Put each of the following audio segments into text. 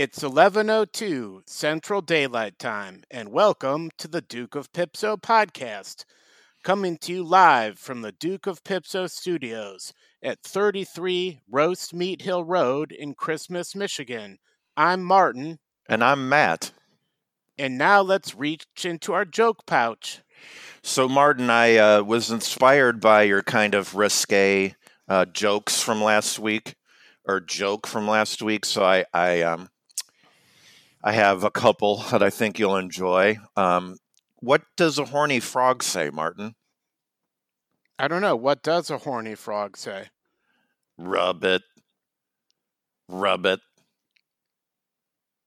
It's 11:02 Central Daylight Time and welcome to the Duke of Pipso podcast. Coming to you live from the Duke of Pipso studios at 33 Roast Meat Hill Road in Christmas, Michigan. I'm Martin And I'm Matt. and now let's reach into our joke pouch. So, Martin, I uh, was inspired by your kind of risque uh, jokes from last week, or joke from last week. So, I, I, um, I have a couple that I think you'll enjoy. Um, what does a horny frog say, Martin? I don't know, what does a horny frog say? Rub it, rub it,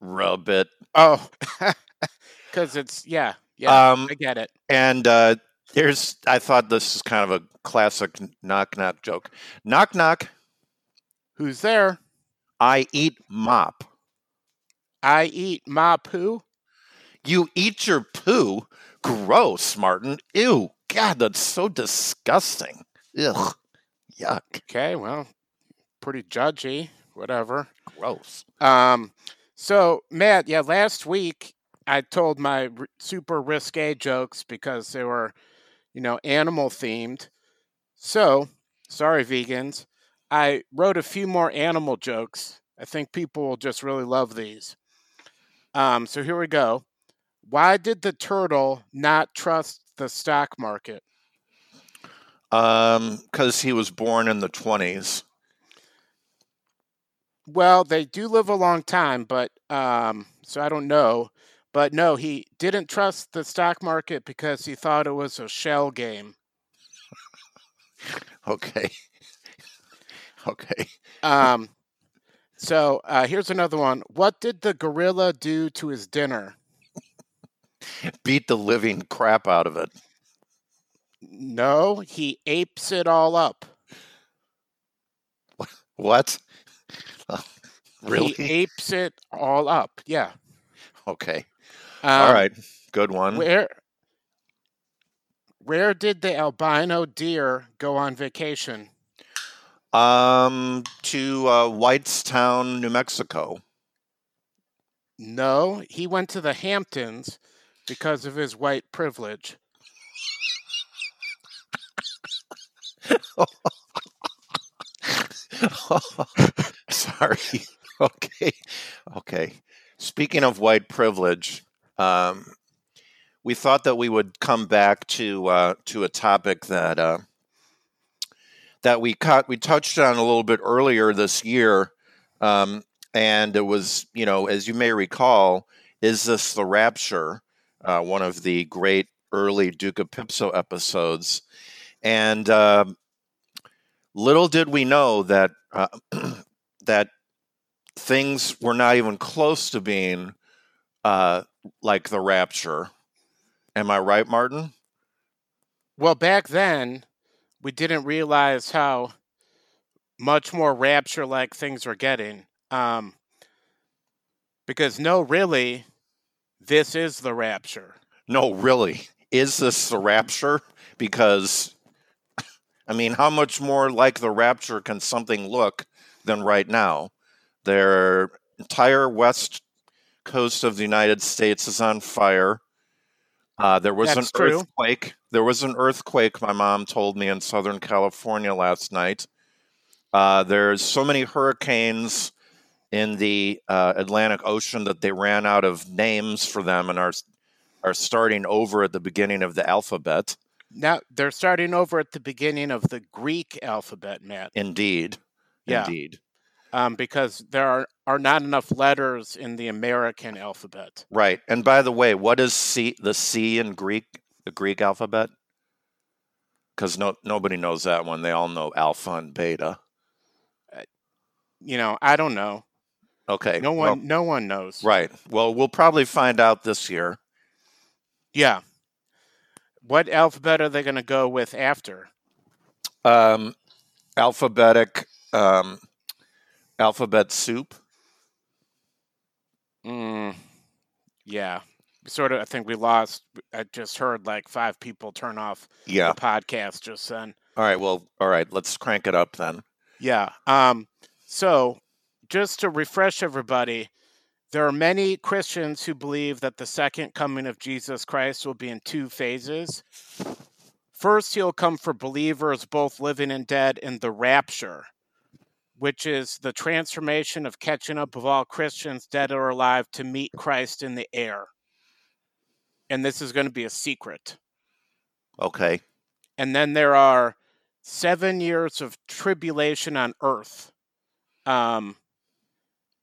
rub it. Oh, cuz it's yeah, yeah, Um, I get it. and uh, here's, I thought this is kind of a classic knock knock joke. Knock knock. Who's there? I eat mop. I eat my poo. You eat your poo? Gross, Martin. Ew. God, that's so disgusting. Ugh. Yuck. Okay, well, pretty judgy, whatever. Gross. Um, so Matt, yeah, last week I told my r- super risque jokes because they were, you know, animal themed. So sorry, vegans. I wrote a few more animal jokes. I think people will just really love these. Um, so here we go. Why did the turtle not trust the stock market? Um, because he was born in the 20s. Well, they do live a long time, but um, so I don't know. But no, he didn't trust the stock market because he thought it was a shell game. Okay. okay. Um, so uh, here's another one. What did the gorilla do to his dinner? Beat the living crap out of it. No, he apes it all up. What? Really? He apes it all up. Yeah. okay. Um, All right. Good one. Where where did the albino deer go on vacation? Um, to uh, Whitestown, New Mexico. No, he went to the Hamptons because of his white privilege. Sorry. Okay. Okay. Speaking of white privilege, um, we thought that we would come back to uh, to a topic that uh, that we caught, we touched on a little bit earlier this year, um, and it was you know as you may recall, is this the rapture? Uh, one of the great early Duke of Pipso episodes, and um little did we know that uh, that things were not even close to being uh, like the rapture. Am I right, Martin? Well, back then, we didn't realize how much more rapture like things were getting. Um, because, no, really, this is the rapture. No, really. Is this the rapture? Because, I mean, how much more like the rapture can something look than right now? Their entire west coast of the United States is on fire. Uh, there was That's an true. earthquake. There was an earthquake, my mom told me, in Southern California last night. Uh, there's so many hurricanes in the uh, Atlantic Ocean that they ran out of names for them and are are starting over at the beginning of the alphabet. Now, they're starting over at the beginning of the Greek alphabet, Matt, Indeed, Yeah. indeed, um, because there are, are not enough letters in the American alphabet. right. And by the way, what is C? The C in Greek, the Greek alphabet? Because no nobody knows that one. They all know alpha and beta. You know, I don't know. Okay, No well, one, no one knows. right. Well, we'll probably find out this year. Yeah. What alphabet are they going to go with after? Um, alphabetic, um, alphabet soup. Mm, yeah. Sort of, I think we lost. I just heard like five people turn off Yeah. the podcast just then. All right. Well, all right. Let's crank it up then. Yeah. Um. So, just to refresh everybody, There are many Christians who believe that the second coming of Jesus Christ will be in two phases. First, he'll come for believers, both living and dead, in the rapture, which is the transformation of catching up of all Christians, dead or alive, to meet Christ in the air. And this is going to be a secret. Okay. And then there are seven years of tribulation on earth, um,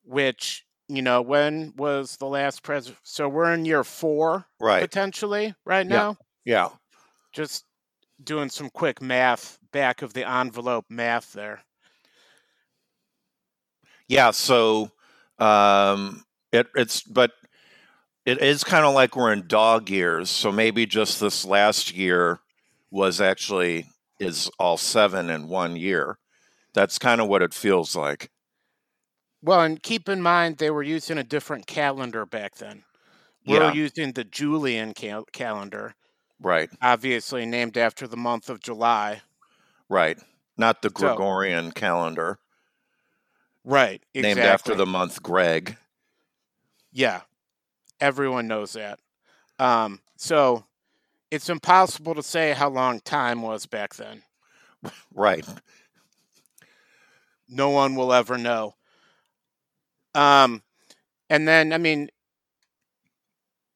which, you know, when was the last president? So we're in year four, Right. potentially, right Yeah. now. Yeah. Just doing some quick math, back of the envelope math there. Yeah. So um, it, it's, but it is kind of like we're in dog years. So maybe just this last year was actually is all seven in one year. That's kind of what it feels like. Well, and keep in mind they were using a different calendar back then. We're Yeah. using the Julian cal- calendar, Right. obviously named after the month of July. Right. Not the So- Gregorian calendar, Right. Exactly. named after the month Greg. Yeah. Everyone knows that. Um, so it's impossible to say how long time was back then. Right. No one will ever know. Um, and then, I mean,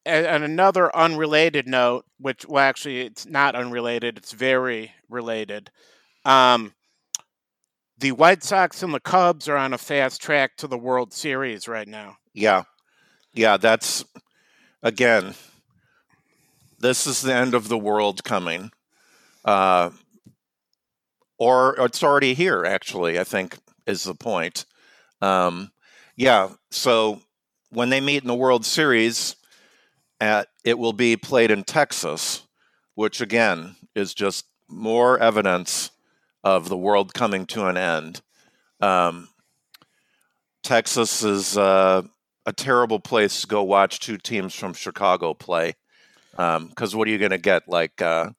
and another unrelated note, which, well, actually, it's not unrelated, it's very related. Um, the White Sox and the Cubs are on a fast track to the World Series right now. Yeah. Yeah. That's, again, this is the end of the world coming. Uh, or it's already here, actually, I think is the point. Um, yeah. So when they meet in the World Series, at, it will be played in Texas, which again is just more evidence of the world coming to an end. Um, Texas is uh, a terrible place to go watch two teams from Chicago play. Because what are you going to get? Like uh,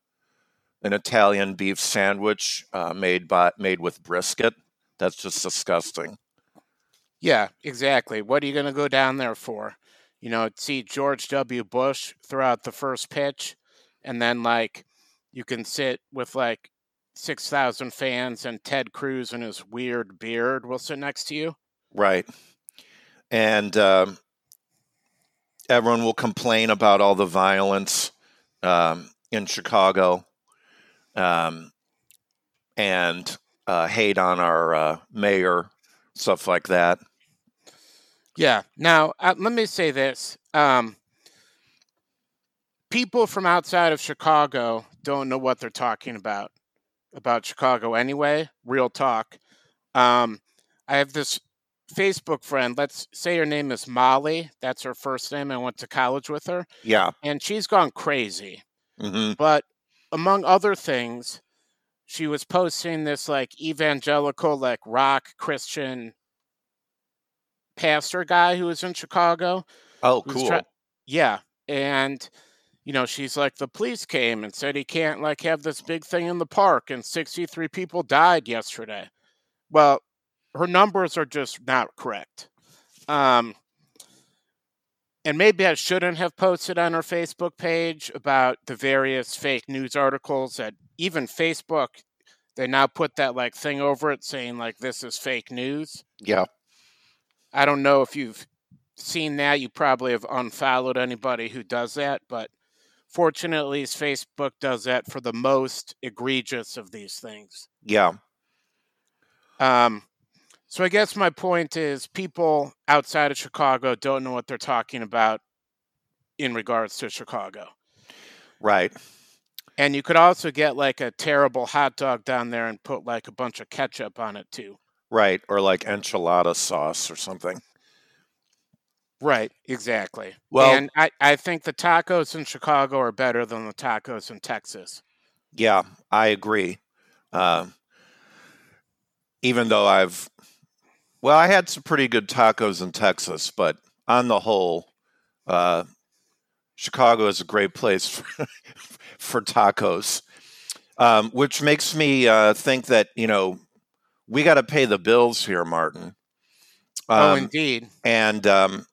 an Italian beef sandwich uh, made by made with brisket? That's just disgusting. Yeah, exactly. What are you going to go down there for? You know, see George W. Bush throw out the first pitch, and then like you can sit with like six thousand fans, and Ted Cruz and his weird beard will sit next to you. Right. And um, everyone will complain about all the violence um, in Chicago um, and uh, hate on our uh, mayor, stuff like that. Yeah. Now, uh, let me say this: um, people from outside of Chicago don't know what they're talking about about Chicago anyway. Real talk. Um, I have this Facebook friend. Let's say her name is Molly. That's her first name. I went to college with her, Yeah. and she's gone crazy. hmm But among other things, she was posting this like evangelical, like rock Christian pastor guy who was in Chicago. Oh, cool. try- yeah, and you know, she's like, the police came and said he can't like have this big thing in the park, and 63 people died yesterday. Well, her numbers are just not correct. Um, and maybe I shouldn't have posted on her Facebook page about the various fake news articles that even Facebook they now put that like thing over it saying like this is fake news. yeah. I don't know if you've seen that. You probably have unfollowed anybody who does that, but fortunately, Facebook does that for the most egregious of these things. Yeah. Um, so I guess my point is people outside of Chicago don't know what they're talking about in regards to Chicago. Right. And you could also get like a terrible hot dog down there and put like a bunch of ketchup on it too. Right. Or like enchilada sauce or something. Right, exactly. Well- and I, I think the tacos in Chicago are better than the tacos in Texas. Yeah, I agree. Um, even though I've, well, I had some pretty good tacos in Texas, but on the whole, uh, Chicago is a great place for, for tacos, um, which makes me uh, think that you know we got to pay the bills here, Martin. oh, Um, indeed. and um,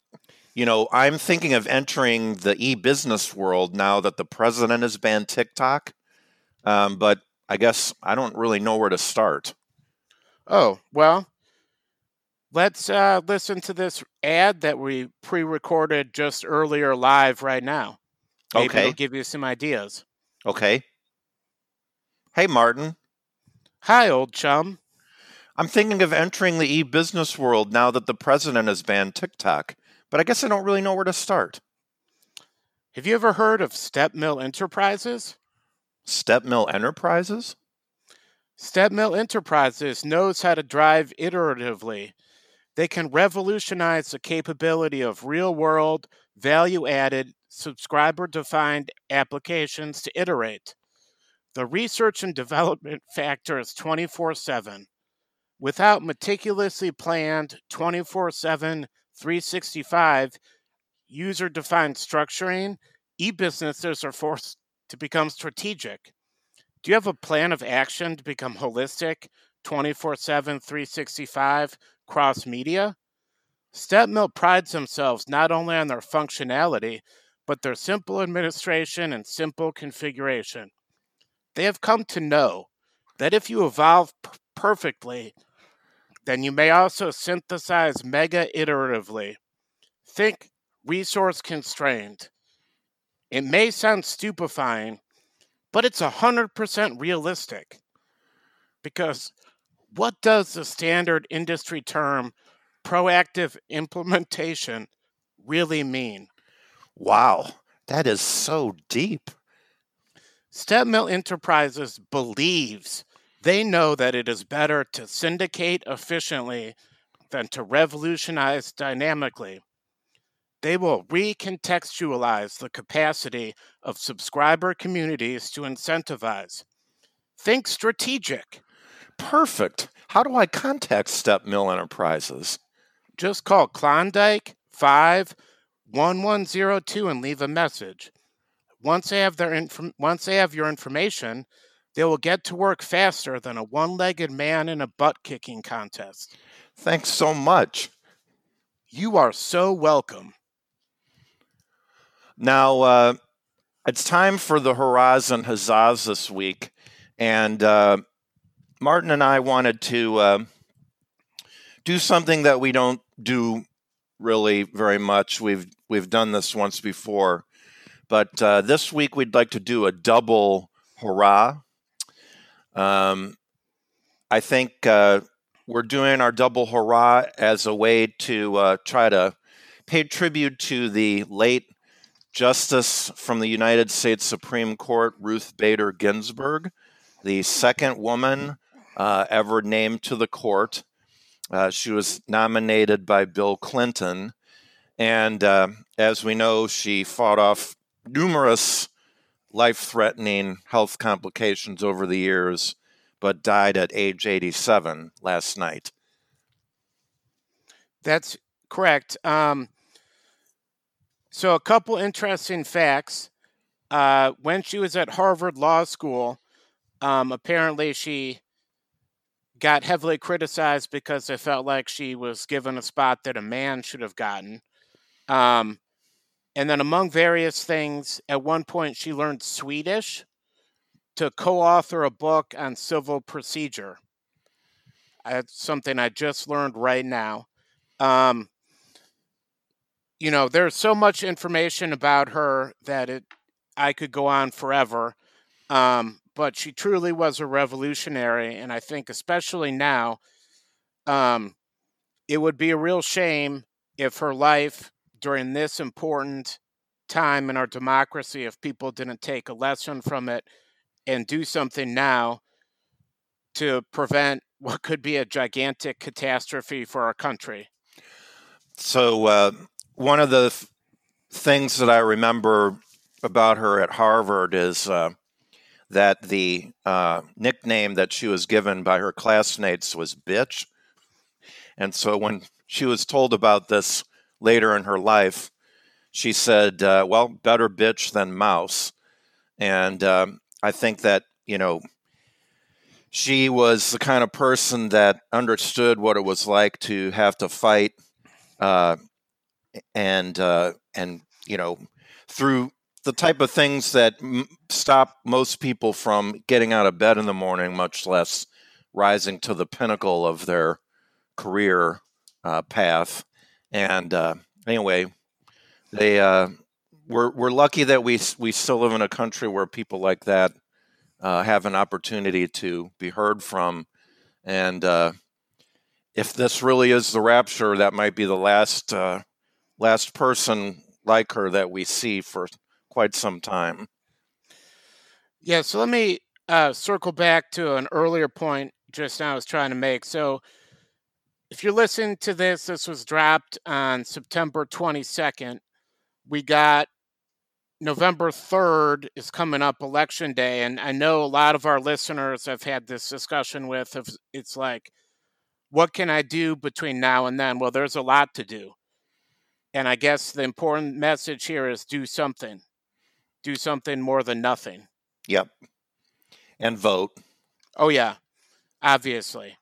you know, I'm thinking of entering the e-business world now that the president has banned TikTok. Um, but I guess I don't really know where to start. Oh well, let's uh, listen to this ad that we pre-recorded just earlier live right now. Maybe Okay. it'll give you some ideas. Okay. Hey, Martin. Hi, old chum. I'm thinking of entering the e-business world now that the president has banned TikTok, but I guess I don't really know where to start. Have you ever heard of Step Mill Enterprises? Step Mill Enterprises? Step Mill Enterprises knows how to drive iteratively. They can revolutionize the capability of real world, value added, subscriber defined applications to iterate. The research and development factor is 24 7. Without meticulously planned 24 7, 365 user defined structuring, e businesses are forced to become strategic. Do you have a plan of action to become holistic 24 7, 365 cross media? StepMill prides themselves not only on their functionality, but their simple administration and simple configuration. They have come to know that if you evolve p- perfectly, then you may also synthesize mega iteratively. Think resource constrained. It may sound stupefying, but it's 100% realistic. Because what does the standard industry term proactive implementation really mean? Wow, that is so deep. StepMill Enterprises believes they know that it is better to syndicate efficiently than to revolutionize dynamically. They will recontextualize the capacity of subscriber communities to incentivize. Think strategic. Perfect. How do I contact Step Mill Enterprises? Just call Klondike 51102 and leave a message. Once they have their inf- once they have your information, they will get to work faster than a one-legged man in a butt-kicking contest. Thanks so much. You are so welcome. Now, uh, it's time for the Horizon Huzzahs this week. And uh, Martin and I wanted to uh, do something that we don't do really very much. We've, we've done this once before. But uh, this week, we'd like to do a double hurrah. Um, I think uh, we're doing our double hurrah as a way to uh, try to pay tribute to the late Justice from the United States Supreme Court, Ruth Bader Ginsburg, the second woman uh, ever named to the court. Uh, she was nominated by Bill Clinton. And uh, as we know, she fought off numerous life threatening health complications over the years, but died at age 87 last night. That's correct. Um, so, a couple interesting facts. Uh, when she was at Harvard Law School, um, apparently she got heavily criticized because they felt like she was given a spot that a man should have gotten. Um, and then, among various things, at one point she learned Swedish to co author a book on civil procedure. That's something I just learned right now. Um, you know, there's so much information about her that it I could go on forever. Um, but she truly was a revolutionary, and I think especially now, um, it would be a real shame if her life during this important time in our democracy, if people didn't take a lesson from it and do something now to prevent what could be a gigantic catastrophe for our country. So, uh, one of the th- things that I remember about her at Harvard is uh, that the uh, nickname that she was given by her classmates was bitch. And so, when she was told about this later in her life, she said, uh, Well, better bitch than mouse. And um, I think that, you know, she was the kind of person that understood what it was like to have to fight uh, and uh, and you know through the type of things that m- stop most people from getting out of bed in the morning, much less rising to the pinnacle of their career uh, path. And uh, anyway, they uh, we're we're lucky that we we still live in a country where people like that uh, have an opportunity to be heard from, and uh, if this really is the rapture, that might be the last uh, last person like her that we see for quite some time. Yeah, so let me uh, circle back to an earlier point just now I was trying to make. So if you're listening to this, this was dropped on September 22nd. We got November 3rd is coming up, election day. And I know a lot of our listeners have had this discussion with. It's like, what can I do between now and then? Well, there's a lot to do. And I guess the important message here is do something. Do something more than nothing. Yep. And vote. Oh, yeah, obviously.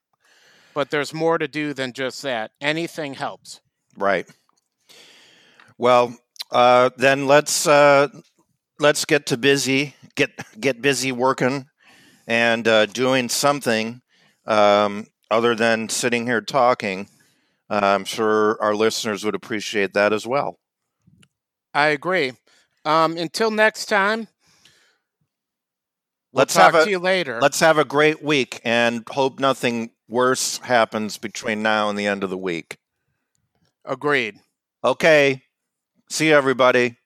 But there's more to do than just that. Anything helps. Right. Well, uh, then let's uh, let's get to busy. Get get busy working and uh, doing something um, other than sitting here talking. I'm sure our listeners would appreciate that as well. I agree. Um, until next time, we'll let's talk have a, to you later. Let's have a great week and hope nothing worse happens between now and the end of the week. Agreed. Okay. See you, everybody.